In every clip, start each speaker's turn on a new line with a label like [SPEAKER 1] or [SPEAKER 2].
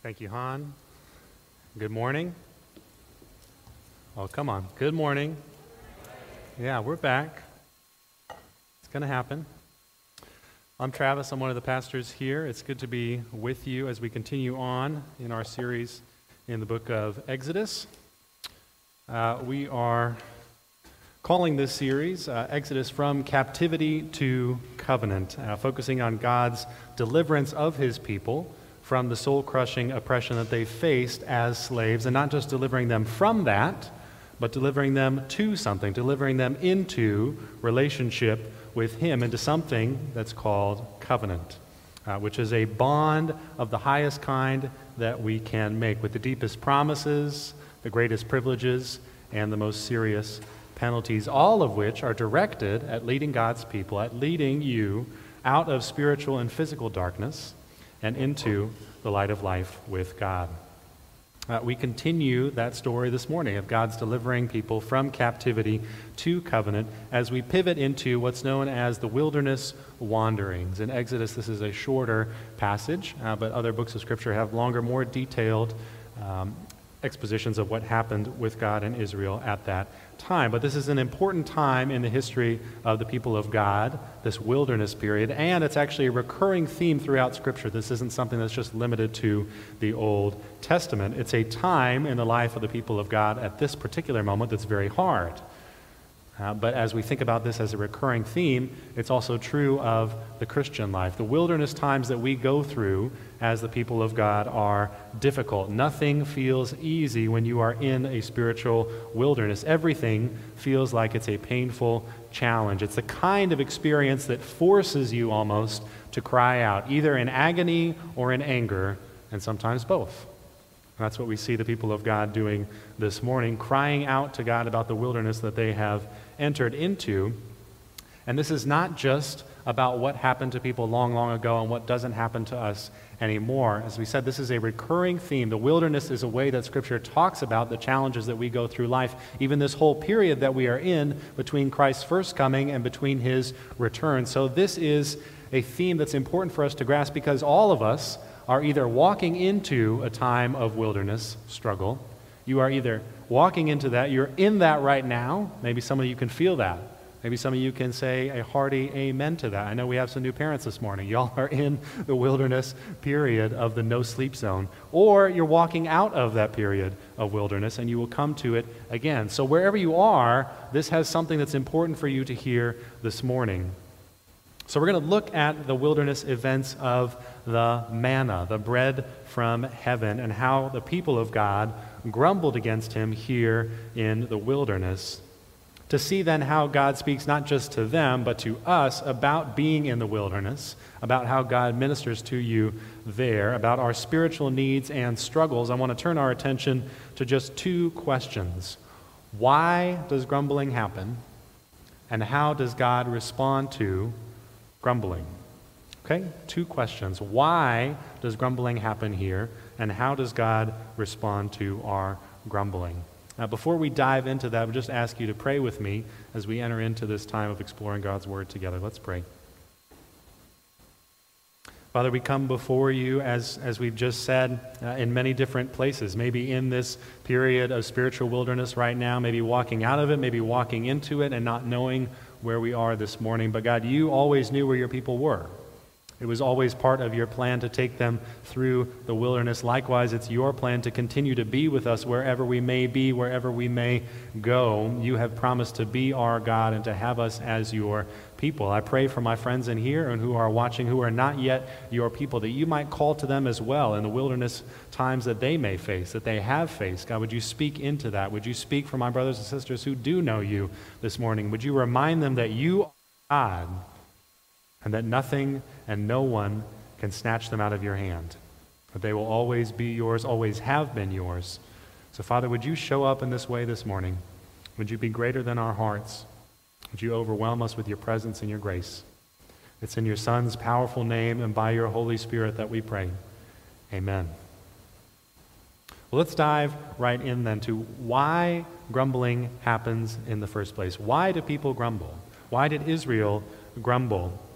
[SPEAKER 1] Thank you, Han. Good morning. Oh, come on. Good morning. Yeah, we're back. It's going to happen. I'm Travis. I'm one of the pastors here. It's good to be with you as we continue on in our series in the book of Exodus. Uh, we are calling this series uh, Exodus from Captivity to Covenant, uh, focusing on God's deliverance of his people from the soul crushing oppression that they faced as slaves, and not just delivering them from that, but delivering them to something, delivering them into relationship with Him, into something that's called covenant, uh, which is a bond of the highest kind that we can make, with the deepest promises, the greatest privileges, and the most serious penalties, all of which are directed at leading God's people, at leading you out of spiritual and physical darkness and into the light of life with God. Uh, we continue that story this morning of God's delivering people from captivity to covenant as we pivot into what's known as the wilderness wanderings. In Exodus, this is a shorter passage, uh, but other books of Scripture have longer, more detailed um, expositions of what happened with God and Israel at that time. But this is an important time in the history of the people of God, this wilderness period, and it's actually a recurring theme throughout Scripture. This isn't something that's just limited to the Old Testament. It's a time in the life of the people of God at this particular moment that's very hard. Uh, but as we think about this as a recurring theme, it's also true of the Christian life. The wilderness times that we go through as the people of God are difficult. Nothing feels easy when you are in a spiritual wilderness. Everything feels like it's a painful challenge. It's the kind of experience that forces you almost to cry out, either in agony or in anger, and sometimes both. That's what we see the people of God doing this morning, crying out to God about the wilderness that they have entered into. And this is not just about what happened to people long, long ago and what doesn't happen to us anymore. As we said, this is a recurring theme. The wilderness is a way that Scripture talks about the challenges that we go through life, even this whole period that we are in between Christ's first coming and between his return. So, this is a theme that's important for us to grasp because all of us are either walking into a time of wilderness struggle, you are either walking into that. You're in that right now. Maybe some of you can feel that. Maybe some of you can say a hearty amen to that. I know we have some new parents this morning. Y'all are in the wilderness period of the no sleep zone. Or you're walking out of that period of wilderness and you will come to it again. So, wherever you are, this has something that's important for you to hear this morning. So, we're going to look at the wilderness events of the manna, the bread from heaven, and how the people of God grumbled against him here in the wilderness. To see then how God speaks not just to them, but to us about being in the wilderness, about how God ministers to you there, about our spiritual needs and struggles, I want to turn our attention to just two questions. Why does grumbling happen? And how does God respond to grumbling? Okay, two questions. Why does grumbling happen here? And how does God respond to our grumbling? Now, before we dive into that, I would just ask you to pray with me as we enter into this time of exploring God's Word together. Let's pray. Father, we come before you, as, as we've just said, uh, in many different places. Maybe in this period of spiritual wilderness right now, maybe walking out of it, maybe walking into it and not knowing where we are this morning. But God, you always knew where your people were. It was always part of your plan to take them through the wilderness. Likewise, it's your plan to continue to be with us wherever we may be, wherever we may go. You have promised to be our God and to have us as your people. I pray for my friends in here and who are watching who are not yet your people, that you might call to them as well in the wilderness times that they may face, that they have faced. God, would you speak into that? Would you speak for my brothers and sisters who do know you this morning? Would you remind them that you are God and that nothing and no one can snatch them out of your hand. That they will always be yours, always have been yours. So, Father, would you show up in this way this morning? Would you be greater than our hearts? Would you overwhelm us with your presence and your grace? It's in your Son's powerful name and by your Holy Spirit that we pray. Amen. Well, let's dive right in then to why grumbling happens in the first place. Why do people grumble? Why did Israel grumble?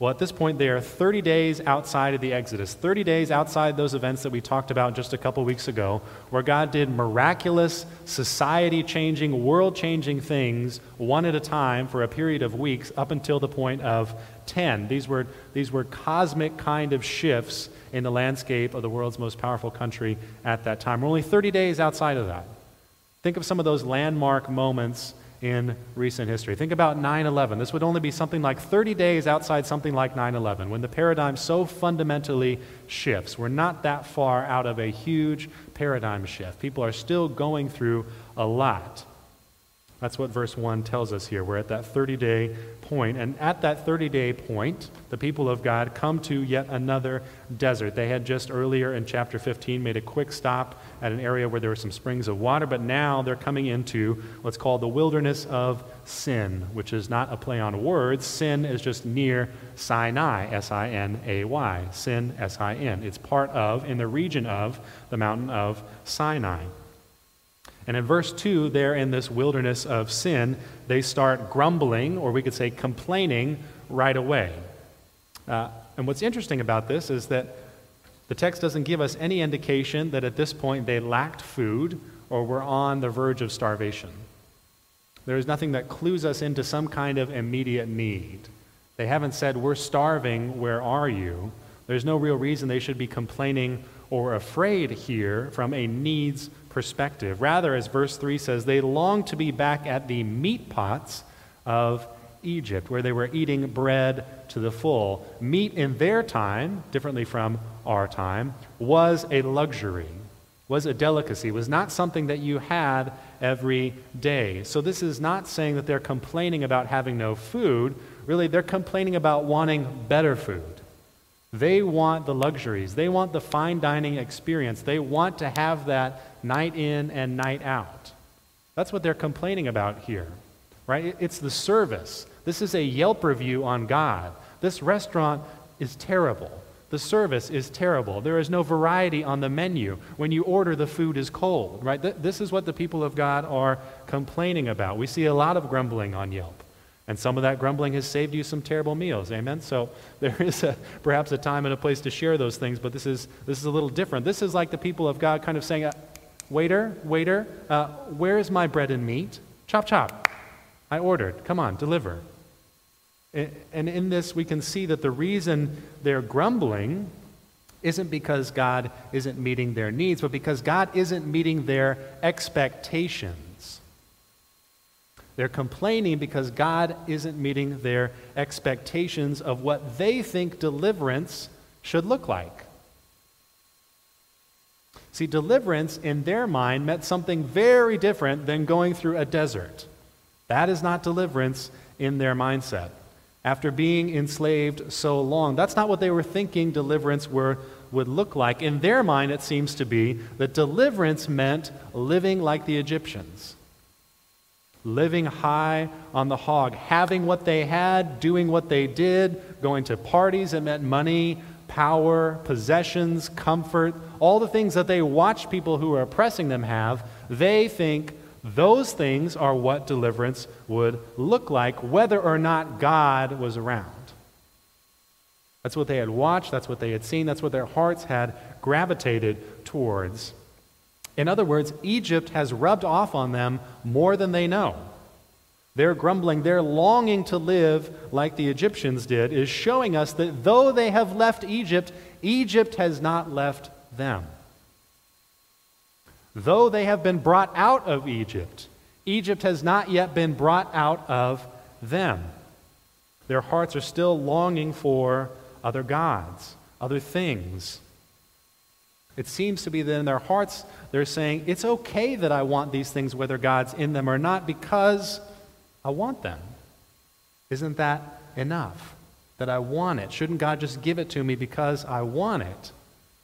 [SPEAKER 1] Well, at this point, they are 30 days outside of the Exodus, 30 days outside those events that we talked about just a couple weeks ago, where God did miraculous, society changing, world changing things one at a time for a period of weeks up until the point of 10. These were, these were cosmic kind of shifts in the landscape of the world's most powerful country at that time. We're only 30 days outside of that. Think of some of those landmark moments in recent history. Think about 9 11. This would only be something like 30 days outside something like 9 11, when the paradigm so fundamentally shifts. We're not that far out of a huge paradigm shift. People are still going through a lot. That's what verse 1 tells us here. We're at that 30 day point. And at that 30 day point, the people of God come to yet another desert. They had just earlier in chapter 15 made a quick stop at an area where there were some springs of water, but now they're coming into what's called the wilderness of Sin, which is not a play on words. Sin is just near Sinai, S I N A Y. Sin, S I N. It's part of, in the region of, the mountain of Sinai. And in verse 2, there in this wilderness of sin, they start grumbling, or we could say complaining, right away. Uh, and what's interesting about this is that the text doesn't give us any indication that at this point they lacked food or were on the verge of starvation. There is nothing that clues us into some kind of immediate need. They haven't said, We're starving, where are you? There's no real reason they should be complaining or afraid here from a needs perspective. Rather, as verse 3 says, they long to be back at the meat pots of Egypt, where they were eating bread to the full. Meat in their time, differently from our time, was a luxury, was a delicacy, was not something that you had every day. So this is not saying that they're complaining about having no food. Really, they're complaining about wanting better food. They want the luxuries. They want the fine dining experience. They want to have that night in and night out. That's what they're complaining about here, right? It's the service. This is a Yelp review on God. This restaurant is terrible. The service is terrible. There is no variety on the menu. When you order, the food is cold, right? This is what the people of God are complaining about. We see a lot of grumbling on Yelp. And some of that grumbling has saved you some terrible meals. Amen? So there is a, perhaps a time and a place to share those things, but this is, this is a little different. This is like the people of God kind of saying, Waiter, waiter, uh, where is my bread and meat? Chop, chop. I ordered. Come on, deliver. And in this, we can see that the reason they're grumbling isn't because God isn't meeting their needs, but because God isn't meeting their expectations. They're complaining because God isn't meeting their expectations of what they think deliverance should look like. See, deliverance in their mind meant something very different than going through a desert. That is not deliverance in their mindset. After being enslaved so long, that's not what they were thinking deliverance were, would look like. In their mind, it seems to be that deliverance meant living like the Egyptians, living high on the hog, having what they had, doing what they did, going to parties that meant money, power, possessions, comfort, all the things that they watch people who are oppressing them have, they think those things are what deliverance would look like, whether or not God was around. That's what they had watched, that's what they had seen, that's what their hearts had gravitated towards. In other words, Egypt has rubbed off on them more than they know. Their grumbling, their longing to live like the Egyptians did, is showing us that though they have left Egypt, Egypt has not left them. Though they have been brought out of Egypt, Egypt has not yet been brought out of them. Their hearts are still longing for other gods, other things. It seems to be that in their hearts, they're saying, It's okay that I want these things, whether God's in them or not, because I want them. Isn't that enough? That I want it. Shouldn't God just give it to me because I want it?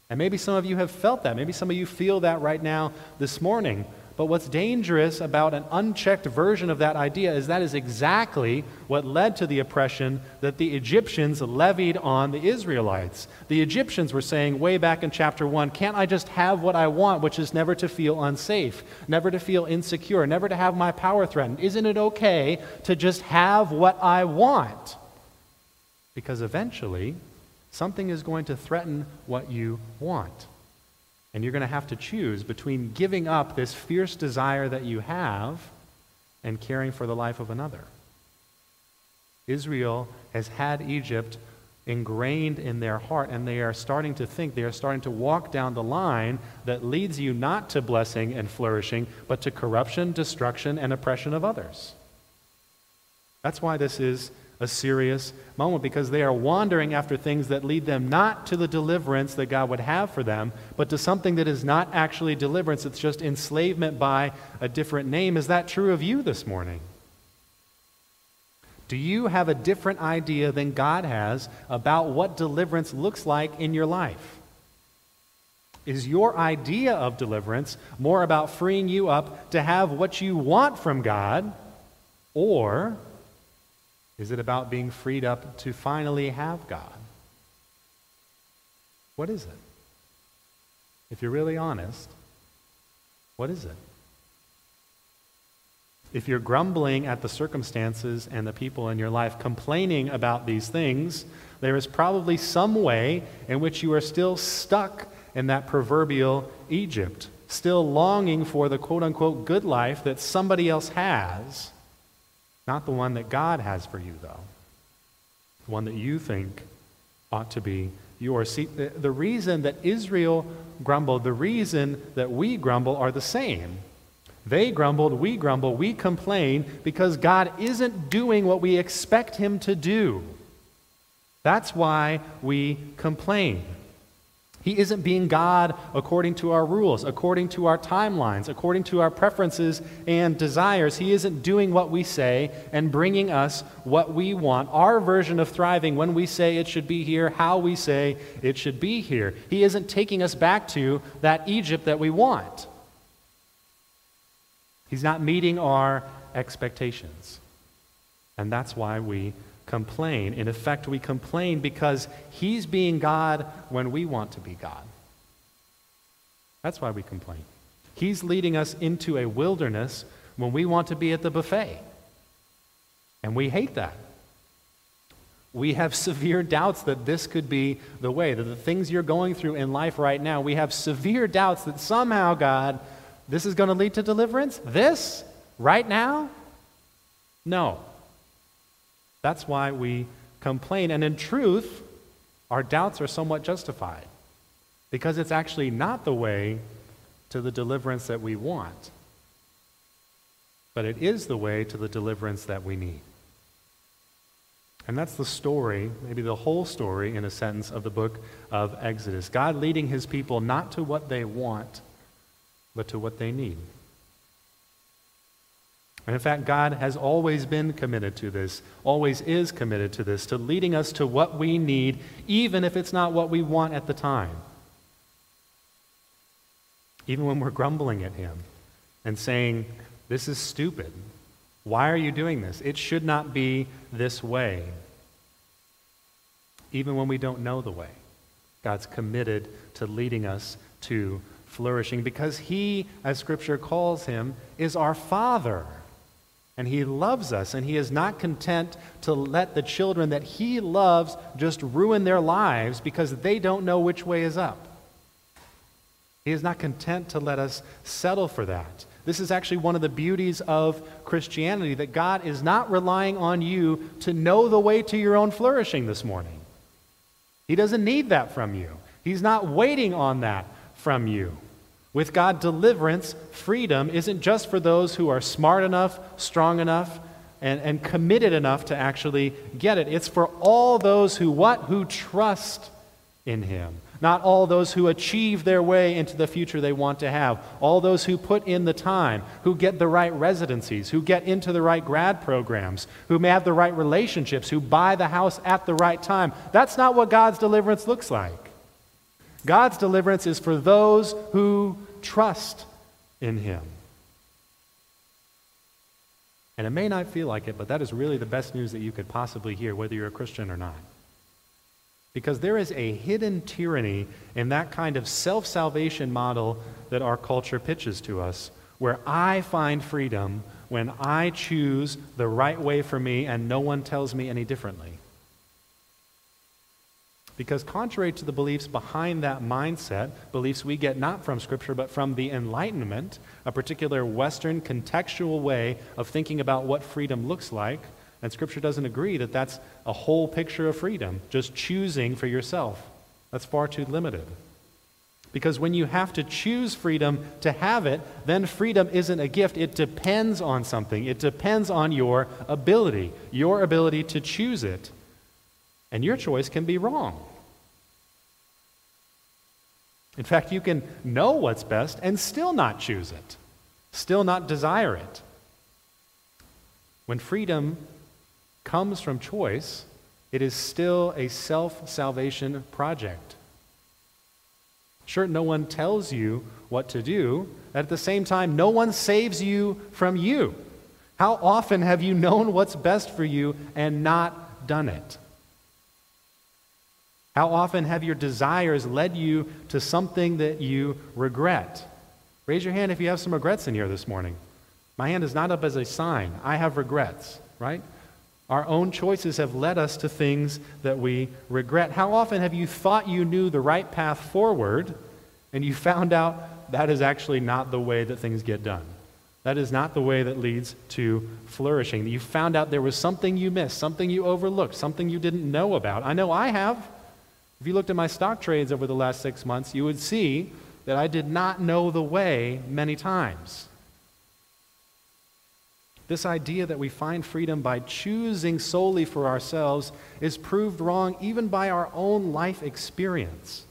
[SPEAKER 1] And maybe some of you have felt that. Maybe some of you feel that right now this morning. But what's dangerous about an unchecked version of that idea is that is exactly what led to the oppression that the Egyptians levied on the Israelites. The Egyptians were saying way back in chapter 1 Can't I just have what I want, which is never to feel unsafe, never to feel insecure, never to have my power threatened? Isn't it okay to just have what I want? Because eventually, something is going to threaten what you want. And you're going to have to choose between giving up this fierce desire that you have and caring for the life of another. Israel has had Egypt ingrained in their heart, and they are starting to think, they are starting to walk down the line that leads you not to blessing and flourishing, but to corruption, destruction, and oppression of others. That's why this is a serious moment, because they are wandering after things that lead them not to the deliverance that God would have for them, but to something that is not actually deliverance, it's just enslavement by a different name. Is that true of you this morning? Do you have a different idea than God has about what deliverance looks like in your life? Is your idea of deliverance more about freeing you up to have what you want from God, or is it about being freed up to finally have God? What is it? If you're really honest, what is it? If you're grumbling at the circumstances and the people in your life, complaining about these things, there is probably some way in which you are still stuck in that proverbial Egypt, still longing for the quote unquote good life that somebody else has, not the one that God has for you, though. The one that you think ought to be yours. See, the, the reason that Israel grumbled, the reason that we grumble are the same. They grumbled, we grumble, we complain because God isn't doing what we expect Him to do. That's why we complain. He isn't being God according to our rules, according to our timelines, according to our preferences and desires. He isn't doing what we say and bringing us what we want, our version of thriving when we say it should be here, how we say it should be here. He isn't taking us back to that Egypt that we want. He's not meeting our expectations. And that's why we complain. In effect, we complain because He's being God when we want to be God. That's why we complain. He's leading us into a wilderness when we want to be at the buffet. And we hate that. We have severe doubts that this could be the way, that the things you're going through in life right now, we have severe doubts that somehow, God, this is going to lead to deliverance? This? Right now? No. That's why we complain. And in truth, our doubts are somewhat justified because it's actually not the way to the deliverance that we want, but it is the way to the deliverance that we need. And that's the story, maybe the whole story in a sentence, of the book of Exodus. God leading his people not to what they want, but to what they need. And in fact, God has always been committed to this, always is committed to this, to leading us to what we need, even if it's not what we want at the time. Even when we're grumbling at Him and saying, This is stupid. Why are you doing this? It should not be this way. Even when we don't know the way, God's committed to leading us to flourishing because he, as Scripture calls him, is our Father. And he loves us, and he is not content to let the children that he loves just ruin their lives because they don't know which way is up. He is not content to let us settle for that. This is actually one of the beauties of Christianity that God is not relying on you to know the way to your own flourishing this morning. He doesn't need that from you, He's not waiting on that from you. With God, deliverance, freedom, isn't just for those who are smart enough, strong enough, and, and committed enough to actually get it. It's for all those who what? Who trust in Him. Not all those who achieve their way into the future they want to have. All those who put in the time, who get the right residencies, who get into the right grad programs, who may have the right relationships, who buy the house at the right time. That's not what God's deliverance looks like. God's deliverance is for those who trust in Him. And it may not feel like it, but that is really the best news that you could possibly hear, whether you're a Christian or not. Because there is a hidden tyranny in that kind of self salvation model that our culture pitches to us, where I find freedom when I choose the right way for me and no one tells me any differently. Because, contrary to the beliefs behind that mindset, beliefs we get not from Scripture but from the Enlightenment, a particular Western contextual way of thinking about what freedom looks like, and Scripture doesn't agree that that's a whole picture of freedom, just choosing for yourself. That's far too limited. Because when you have to choose freedom to have it, then freedom isn't a gift. It depends on something. It depends on your ability, your ability to choose it. And your choice can be wrong. In fact, you can know what's best and still not choose it, still not desire it. When freedom comes from choice, it is still a self salvation project. Sure, no one tells you what to do. At the same time, no one saves you from you. How often have you known what's best for you and not done it? How often have your desires led you to something that you regret? Raise your hand if you have some regrets in here this morning. My hand is not up as a sign. I have regrets, right? Our own choices have led us to things that we regret. How often have you thought you knew the right path forward and you found out that is actually not the way that things get done? That is not the way that leads to flourishing. You found out there was something you missed, something you overlooked, something you didn't know about. I know I have. If you looked at my stock trades over the last six months, you would see that I did not know the way many times. This idea that we find freedom by choosing solely for ourselves is proved wrong even by our own life experience.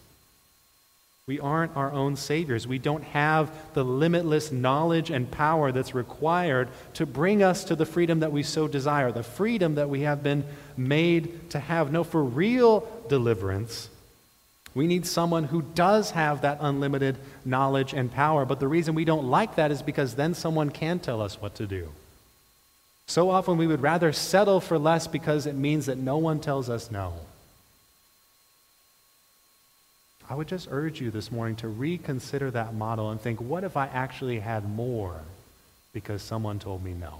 [SPEAKER 1] We aren't our own saviors. We don't have the limitless knowledge and power that's required to bring us to the freedom that we so desire, the freedom that we have been made to have. No, for real deliverance, we need someone who does have that unlimited knowledge and power. But the reason we don't like that is because then someone can tell us what to do. So often we would rather settle for less because it means that no one tells us no. I would just urge you this morning to reconsider that model and think, what if I actually had more because someone told me no?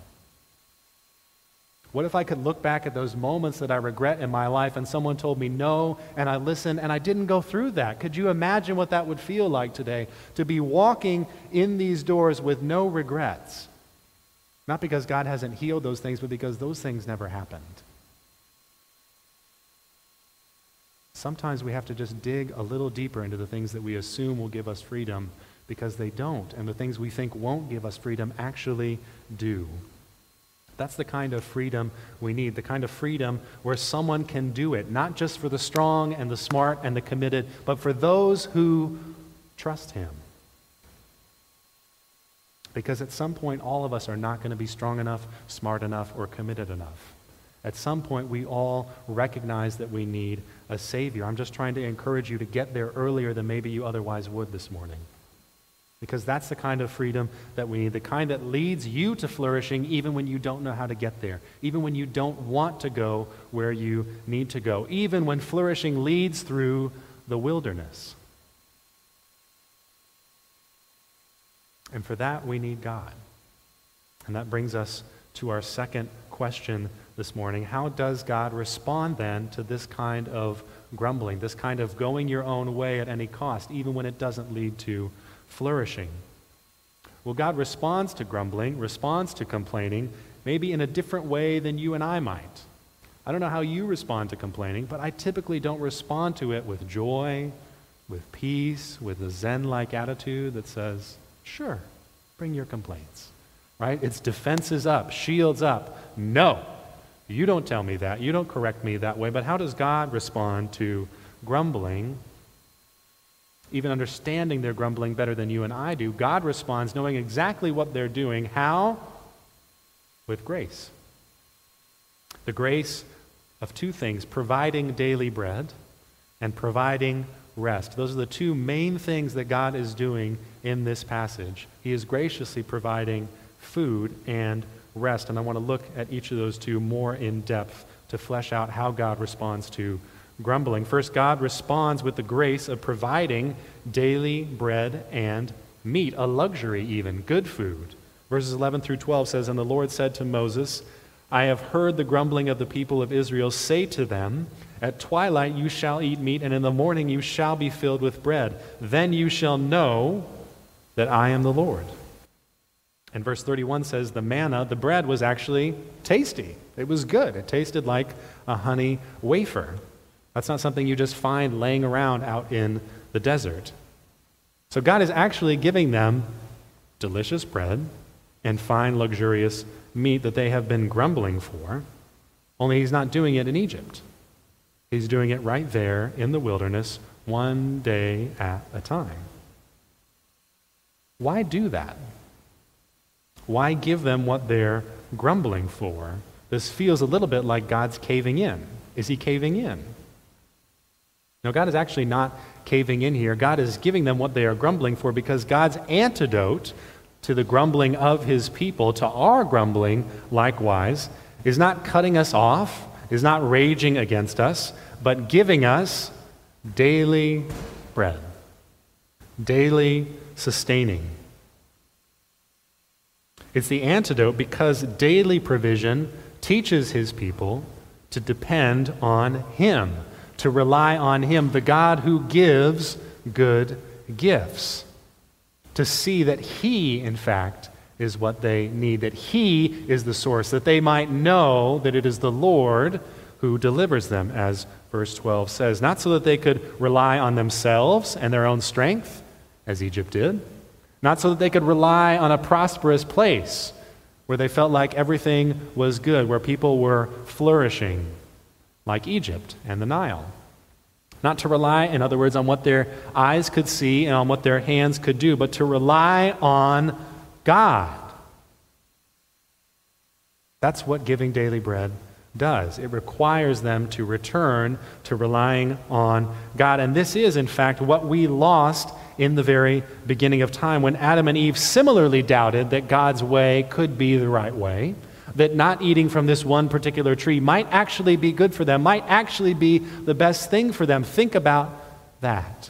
[SPEAKER 1] What if I could look back at those moments that I regret in my life and someone told me no and I listened and I didn't go through that? Could you imagine what that would feel like today to be walking in these doors with no regrets? Not because God hasn't healed those things, but because those things never happened. Sometimes we have to just dig a little deeper into the things that we assume will give us freedom because they don't, and the things we think won't give us freedom actually do. That's the kind of freedom we need, the kind of freedom where someone can do it, not just for the strong and the smart and the committed, but for those who trust Him. Because at some point, all of us are not going to be strong enough, smart enough, or committed enough. At some point, we all recognize that we need a Savior. I'm just trying to encourage you to get there earlier than maybe you otherwise would this morning. Because that's the kind of freedom that we need, the kind that leads you to flourishing even when you don't know how to get there, even when you don't want to go where you need to go, even when flourishing leads through the wilderness. And for that, we need God. And that brings us to our second question this morning. How does God respond then to this kind of grumbling, this kind of going your own way at any cost, even when it doesn't lead to flourishing? Well, God responds to grumbling, responds to complaining, maybe in a different way than you and I might. I don't know how you respond to complaining, but I typically don't respond to it with joy, with peace, with a Zen like attitude that says, sure, bring your complaints. Right? It's defenses up, shields up. No, you don't tell me that. You don't correct me that way. But how does God respond to grumbling? Even understanding their grumbling better than you and I do, God responds knowing exactly what they're doing. How? With grace. The grace of two things providing daily bread and providing rest. Those are the two main things that God is doing in this passage. He is graciously providing food and rest. And I want to look at each of those two more in depth to flesh out how God responds to grumbling. First, God responds with the grace of providing daily bread and meat, a luxury even, good food. Verses 11 through 12 says, And the Lord said to Moses, I have heard the grumbling of the people of Israel. Say to them, At twilight you shall eat meat, and in the morning you shall be filled with bread. Then you shall know that I am the Lord. And verse 31 says the manna, the bread, was actually tasty. It was good. It tasted like a honey wafer. That's not something you just find laying around out in the desert. So God is actually giving them delicious bread and fine, luxurious meat that they have been grumbling for, only He's not doing it in Egypt. He's doing it right there in the wilderness, one day at a time. Why do that? Why give them what they're grumbling for? This feels a little bit like God's caving in. Is he caving in? No, God is actually not caving in here. God is giving them what they are grumbling for because God's antidote to the grumbling of his people, to our grumbling likewise, is not cutting us off, is not raging against us, but giving us daily bread, daily sustaining it's the antidote because daily provision teaches his people to depend on him, to rely on him, the God who gives good gifts, to see that he, in fact, is what they need, that he is the source, that they might know that it is the Lord who delivers them, as verse 12 says. Not so that they could rely on themselves and their own strength, as Egypt did not so that they could rely on a prosperous place where they felt like everything was good, where people were flourishing, like Egypt and the Nile. Not to rely, in other words, on what their eyes could see and on what their hands could do, but to rely on God. That's what giving daily bread does. It requires them to return to relying on God. And this is, in fact, what we lost in the very beginning of time when Adam and Eve similarly doubted that God's way could be the right way, that not eating from this one particular tree might actually be good for them, might actually be the best thing for them. Think about that.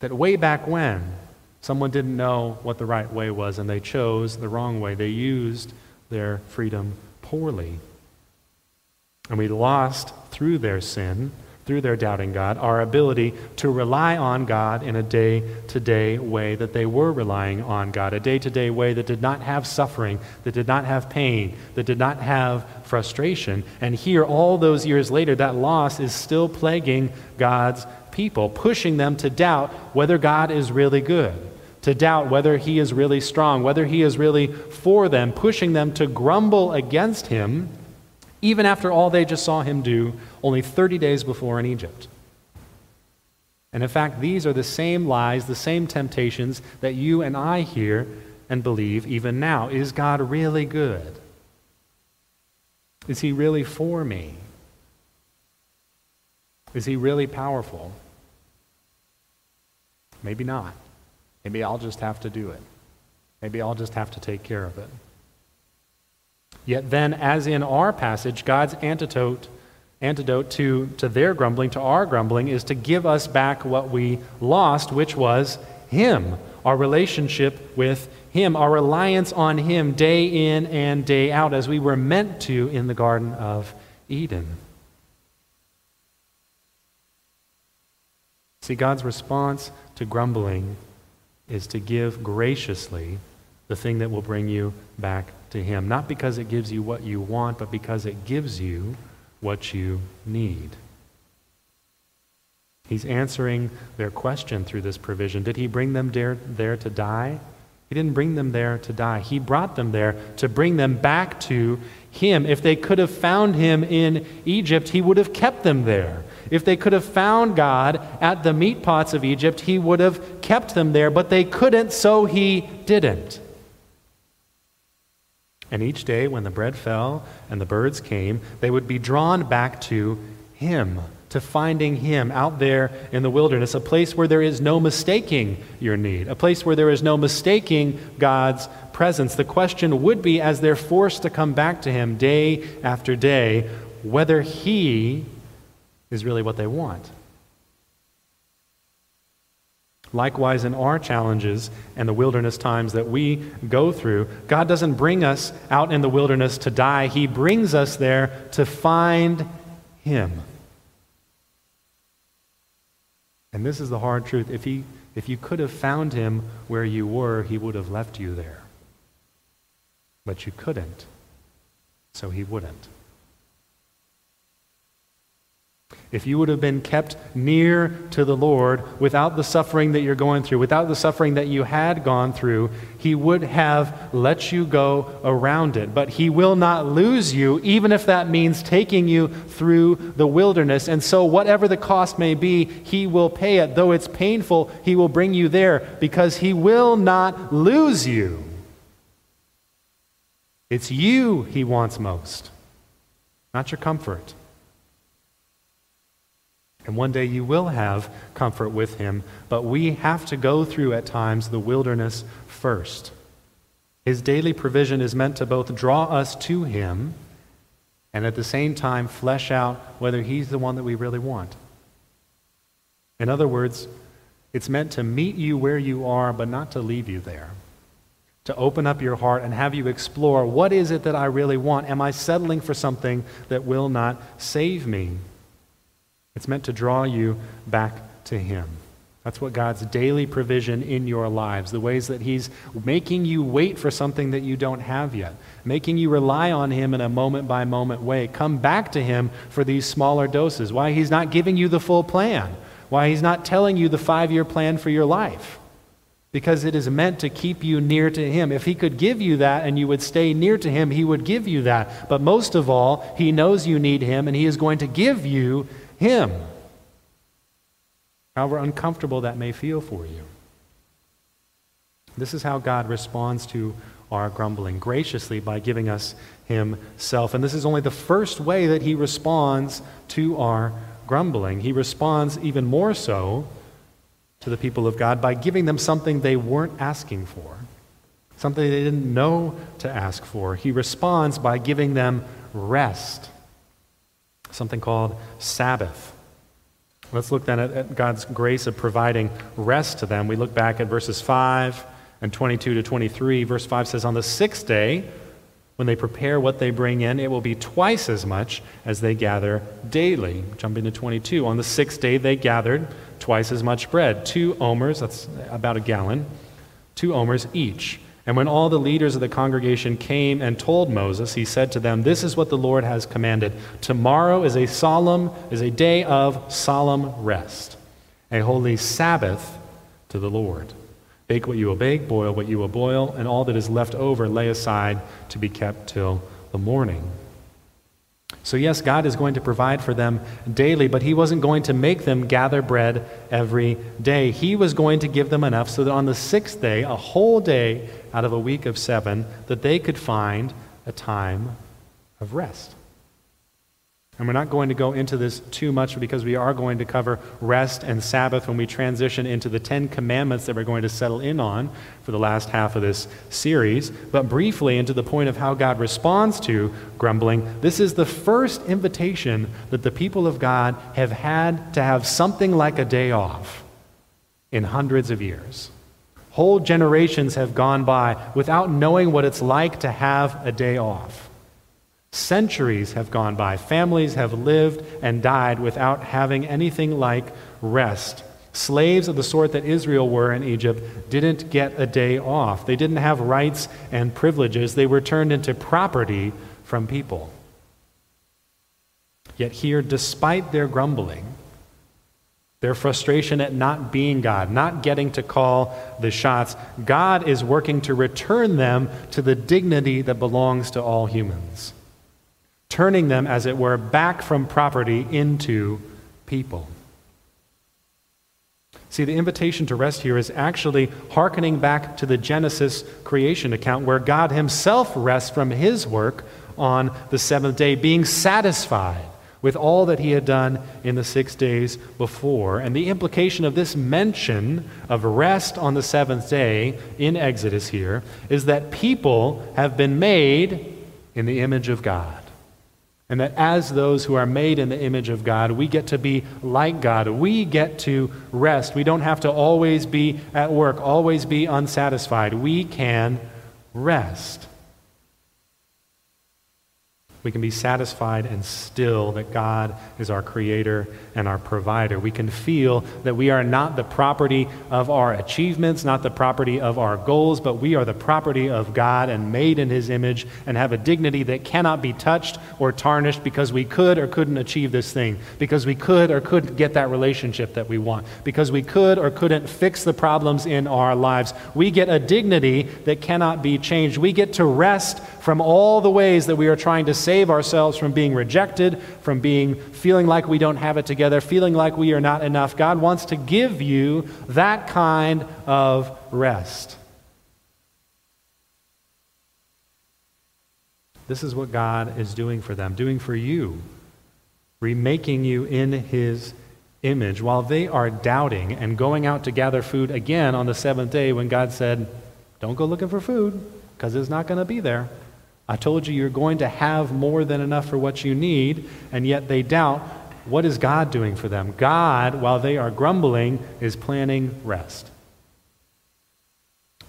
[SPEAKER 1] That way back when, someone didn't know what the right way was and they chose the wrong way. They used their freedom poorly. And we lost through their sin through their doubting God, our ability to rely on God in a day to day way that they were relying on God, a day to day way that did not have suffering, that did not have pain, that did not have frustration. And here, all those years later, that loss is still plaguing God's people, pushing them to doubt whether God is really good. To doubt whether he is really strong, whether he is really for them, pushing them to grumble against him even after all they just saw him do only 30 days before in Egypt. And in fact, these are the same lies, the same temptations that you and I hear and believe even now. Is God really good? Is he really for me? Is he really powerful? Maybe not. Maybe I'll just have to do it. Maybe I'll just have to take care of it. Yet then, as in our passage, God's antidote, antidote to, to their grumbling, to our grumbling, is to give us back what we lost, which was Him, our relationship with Him, our reliance on Him day in and day out, as we were meant to in the Garden of Eden. See, God's response to grumbling is to give graciously the thing that will bring you back to Him, not because it gives you what you want, but because it gives you what you need. He's answering their question through this provision. Did He bring them there, there to die? He didn't bring them there to die. He brought them there to bring them back to Him. If they could have found Him in Egypt, He would have kept them there. If they could have found God at the meat pots of Egypt, He would have kept them there, but they couldn't, so He didn't. And each day, when the bread fell and the birds came, they would be drawn back to Him, to finding Him out there in the wilderness, a place where there is no mistaking your need, a place where there is no mistaking God's presence. The question would be, as they're forced to come back to Him day after day, whether He is really what they want. Likewise, in our challenges and the wilderness times that we go through, God doesn't bring us out in the wilderness to die. He brings us there to find him. And this is the hard truth. If, he, if you could have found him where you were, he would have left you there. But you couldn't, so he wouldn't. If you would have been kept near to the Lord without the suffering that you're going through, without the suffering that you had gone through, He would have let you go around it. But He will not lose you, even if that means taking you through the wilderness. And so, whatever the cost may be, He will pay it. Though it's painful, He will bring you there because He will not lose you. It's you He wants most, not your comfort. And one day you will have comfort with him, but we have to go through at times the wilderness first. His daily provision is meant to both draw us to him and at the same time flesh out whether he's the one that we really want. In other words, it's meant to meet you where you are, but not to leave you there. To open up your heart and have you explore what is it that I really want? Am I settling for something that will not save me? It's meant to draw you back to Him. That's what God's daily provision in your lives, the ways that He's making you wait for something that you don't have yet, making you rely on Him in a moment by moment way. Come back to Him for these smaller doses. Why He's not giving you the full plan, why He's not telling you the five year plan for your life. Because it is meant to keep you near to Him. If He could give you that and you would stay near to Him, He would give you that. But most of all, He knows you need Him and He is going to give you him. However uncomfortable that may feel for you. This is how God responds to our grumbling graciously by giving us Himself. And this is only the first way that He responds to our grumbling. He responds even more so to the people of God by giving them something they weren't asking for, something they didn't know to ask for. He responds by giving them rest something called Sabbath. Let's look then at, God's grace of providing rest to them. We look back at verses 5 and 22 to 23. Verse 5 says, On the sixth day, when they prepare what they bring in, it will be twice as much as they gather daily. Jumping to 22. On the sixth day, they gathered twice as much bread, two omers, that's about a gallon, two omers each. And when all the leaders of the congregation came and told Moses, he said to them, This is what the Lord has commanded. Tomorrow is a solemn, is a day of solemn rest, a holy Sabbath to the Lord. Bake what you will bake, boil what you will boil, and all that is left over lay aside to be kept till the morning. So, yes, God is going to provide for them daily, but He wasn't going to make them gather bread every day. He was going to give them enough so that on the sixth day, a whole day out of a week of seven, that they could find a time of rest. And we're not going to go into this too much because we are going to cover rest and Sabbath when we transition into the Ten Commandments that we're going to settle in on for the last half of this series. But briefly, into the point of how God responds to grumbling, this is the first invitation that the people of God have had to have something like a day off in hundreds of years. Whole generations have gone by without knowing what it's like to have a day off. Centuries have gone by. Families have lived and died without having anything like rest. Slaves of the sort that Israel were in Egypt didn't get a day off. They didn't have rights and privileges. They were turned into property from people. Yet, here, despite their grumbling, their frustration at not being God, not getting to call the shots, God is working to return them to the dignity that belongs to all humans turning them, as it were, back from property into people. See, the invitation to rest here is actually hearkening back to the Genesis creation account where God Himself rests from His work on the seventh day, being satisfied with all that He had done in the six days before. And the implication of this mention of rest on the seventh day in Exodus here is that people have been made in the image of God. And that as those who are made in the image of God, we get to be like God. We get to rest. We don't have to always be at work, always be unsatisfied. We can rest. We can be satisfied and still that God is our creator and our provider. We can feel that we are not the property of our achievements, not the property of our goals, but we are the property of God and made in his image and have a dignity that cannot be touched or tarnished because we could or couldn't achieve this thing, because we could or couldn't get that relationship that we want, because we could or couldn't fix the problems in our lives. We get a dignity that cannot be changed. We get to rest from all the ways that we are trying to save ourselves from being rejected, from being feeling like we don't have it together, feeling like we are not enough. God wants to give you that kind of rest. This is what God is doing for them, doing for you, remaking you in his image while they are doubting and going out to gather food again on the seventh day when God said, Don't go looking for food because it's not going to be there. I told you you're going to have more than enough for what you need, and yet they doubt. What is God doing for them? God, while they are grumbling, is planning rest.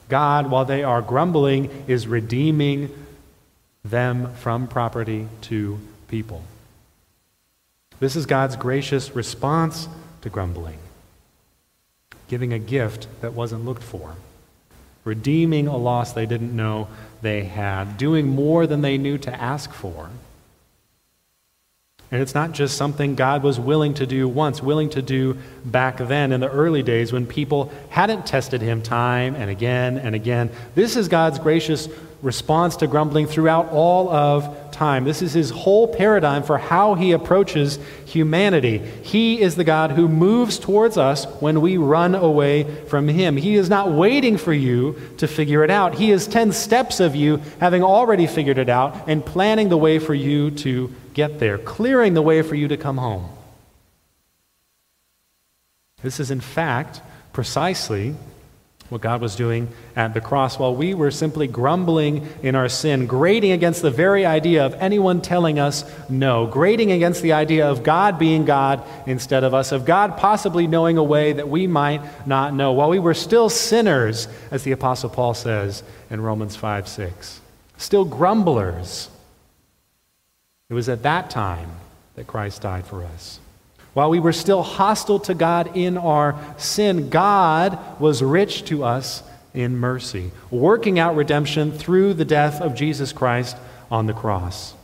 [SPEAKER 1] God, while they are grumbling, is redeeming them from property to people. This is God's gracious response to grumbling, giving a gift that wasn't looked for, redeeming a loss they didn't know they had, doing more than they knew to ask for. And it's not just something God was willing to do once, willing to do back then in the early days when people hadn't tested him time and again and again. This is God's gracious response to grumbling throughout all of time. This is his whole paradigm for how he approaches humanity. He is the God who moves towards us when we run away from him. He is not waiting for you to figure it out. He is 10 steps of you having already figured it out and planning the way for you to get there, clearing the way for you to come home. This is, in fact, precisely what God was doing at the cross while we were simply grumbling in our sin, grating against the very idea of anyone telling us no, grating against the idea of God being God instead of us, of God possibly knowing a way that we might not know, while we were still sinners, as the Apostle Paul says in Romans 5 6. Still grumblers. It was at that time that Christ died for us. While we were still hostile to God in our sin, God was rich to us in mercy, working out redemption through the death of Jesus Christ on the cross.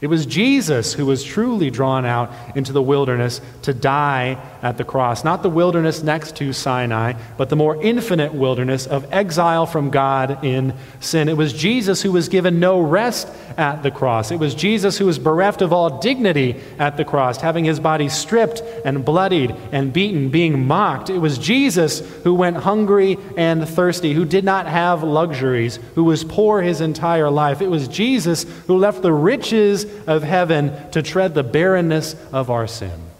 [SPEAKER 1] It was Jesus who was truly drawn out into the wilderness to die at the cross. Not the wilderness next to Sinai, but the more infinite wilderness of exile from God in sin. It was Jesus who was given no rest at the cross. It was Jesus who was bereft of all dignity at the cross, having his body stripped and bloodied and beaten, being mocked. It was Jesus who went hungry and thirsty, who did not have luxuries, who was poor his entire life. It was Jesus who left the riches of heaven to tread the barrenness of our sin.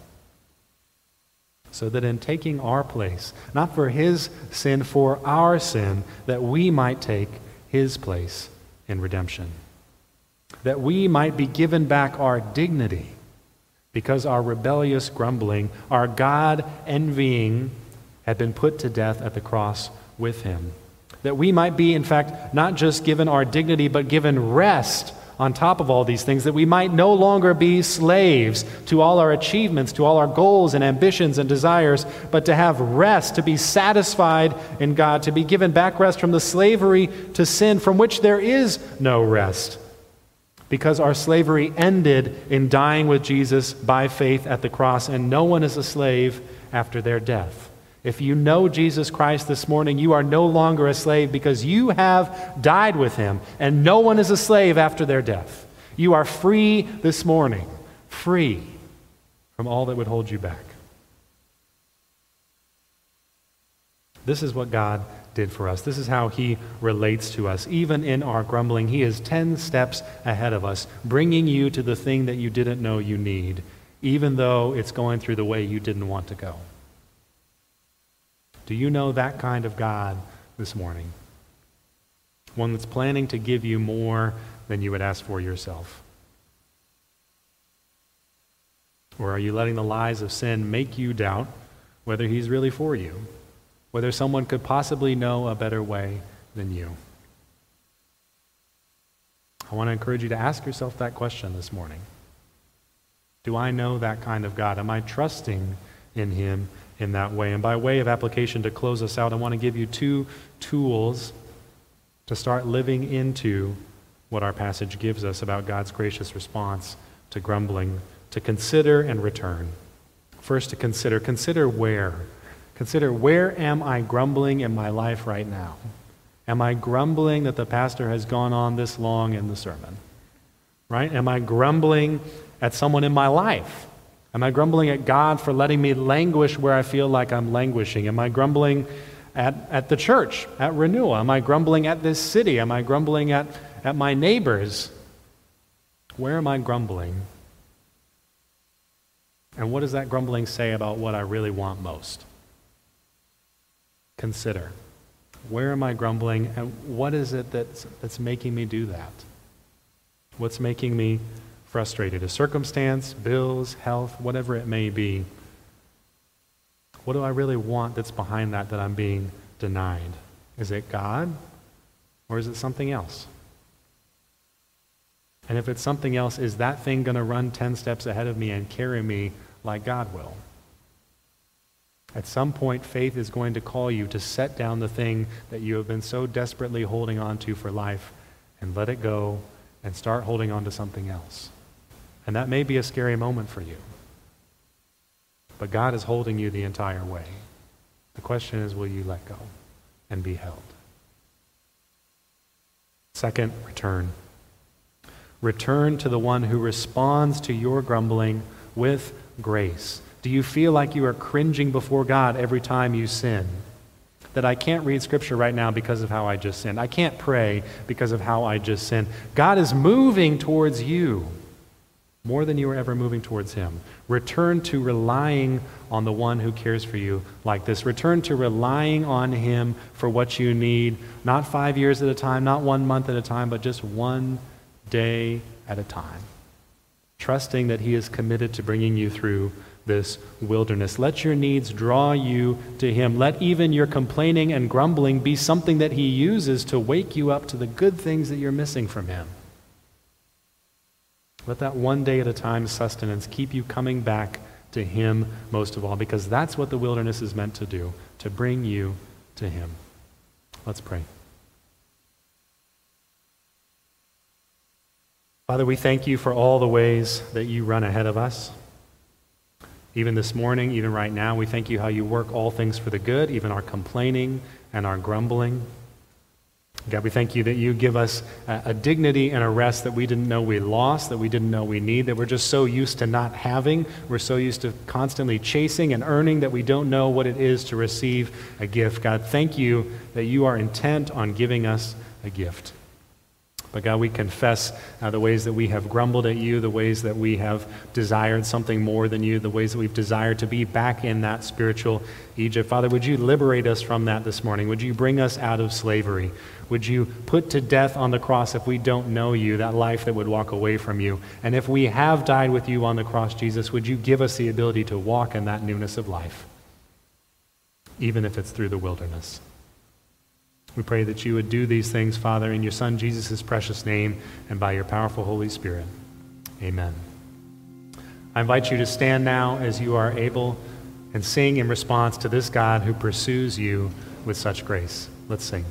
[SPEAKER 1] So that in taking our place, not for his sin, for our sin, that we might take his place in redemption. That we might be given back our dignity because our rebellious grumbling, our God envying, had been put to death at the cross with him. That we might be, in fact, not just given our dignity, but given rest on top of all these things, that we might no longer be slaves to all our achievements, to all our goals and ambitions and desires, but to have rest, to be satisfied in God, to be given back rest from the slavery to sin from which there is no rest. Because our slavery ended in dying with Jesus by faith at the cross, and no one is a slave after their death. If you know Jesus Christ this morning, you are no longer a slave because you have died with him, and no one is a slave after their death. You are free this morning, free from all that would hold you back. This is what God did for us. This is how He relates to us. Even in our grumbling, He is 10 steps ahead of us, bringing you to the thing that you didn't know you need, even though it's going through the way you didn't want to go. Do you know that kind of God this morning? One that's planning to give you more than you would ask for yourself? Or are you letting the lies of sin make you doubt whether he's really for you? Whether someone could possibly know a better way than you? I want to encourage you to ask yourself that question this morning. Do I know that kind of God? Am I trusting in Him in that way? And by way of application to close us out, I want to give you two tools to start living into what our passage gives us about God's gracious response to grumbling, to consider and return. First, to consider. Consider where. Consider where am I grumbling in my life right now? Am I grumbling that the pastor has gone on this long in the sermon? Right? Am I grumbling at someone in my life? Am I grumbling at God for letting me languish where I feel like I'm languishing? Am I grumbling at, at the church, at renewal? Am I grumbling at this city? Am I grumbling at, at my neighbors? Where am I grumbling? And what does that grumbling say about what I really want most? Consider. Where am I grumbling, and what is it that's, that's making me do that? What's making me frustrated? A circumstance, bills, health, whatever it may be. What do I really want that's behind that that I'm being denied? Is it God or is it something else? And if it's something else, is that thing going to run 10 steps ahead of me and carry me like God will? At some point, faith is going to call you to set down the thing that you have been so desperately holding on to for life and let it go and start holding on to something else. And that may be a scary moment for you. But God is holding you the entire way. The question is, will you let go and be held? Second, return. Return to the one who responds to your grumbling with grace. Do you feel like you are cringing before God every time you sin? That I can't read Scripture right now because of how I just sinned. I can't pray because of how I just sinned. God is moving towards you more than you were ever moving towards Him. Return to relying on the one who cares for you like this. Return to relying on Him for what you need, not five years at a time, not one month at a time, but just one day at a time. Trusting that He is committed to bringing you through this wilderness. Let your needs draw you to Him. Let even your complaining and grumbling be something that He uses to wake you up to the good things that you're missing from Him. Let that one day at a time sustenance keep you coming back to Him most of all, because that's what the wilderness is meant to do, to bring you to Him. Let's pray. Father, we thank you for all the ways that you run ahead of us. Even this morning, even right now, we thank you how you work all things for the good, even our complaining and our grumbling. God, we thank you that you give us a, a, dignity and a rest that we didn't know we lost, that we didn't know we need, that we're just so used to not having. We're so used to constantly chasing and earning that we don't know what it is to receive a gift. God, thank you that you are intent on giving us a gift. But God, we confess uh, the ways that we have grumbled at you, the ways that we have desired something more than you, the ways that we've desired to be back in that spiritual Egypt. Father, would you liberate us from that this morning? Would you bring us out of slavery? Would you put to death on the cross if we don't know you, that life that would walk away from you? And if we have died with you on the cross, Jesus, would you give us the ability to walk in that newness of life, even if it's through the wilderness? We pray that you would do these things, Father, in your Son Jesus' precious name and by your powerful Holy Spirit. Amen. I invite you to stand now as you are able and sing in response to this God who pursues you with such grace. Let's sing.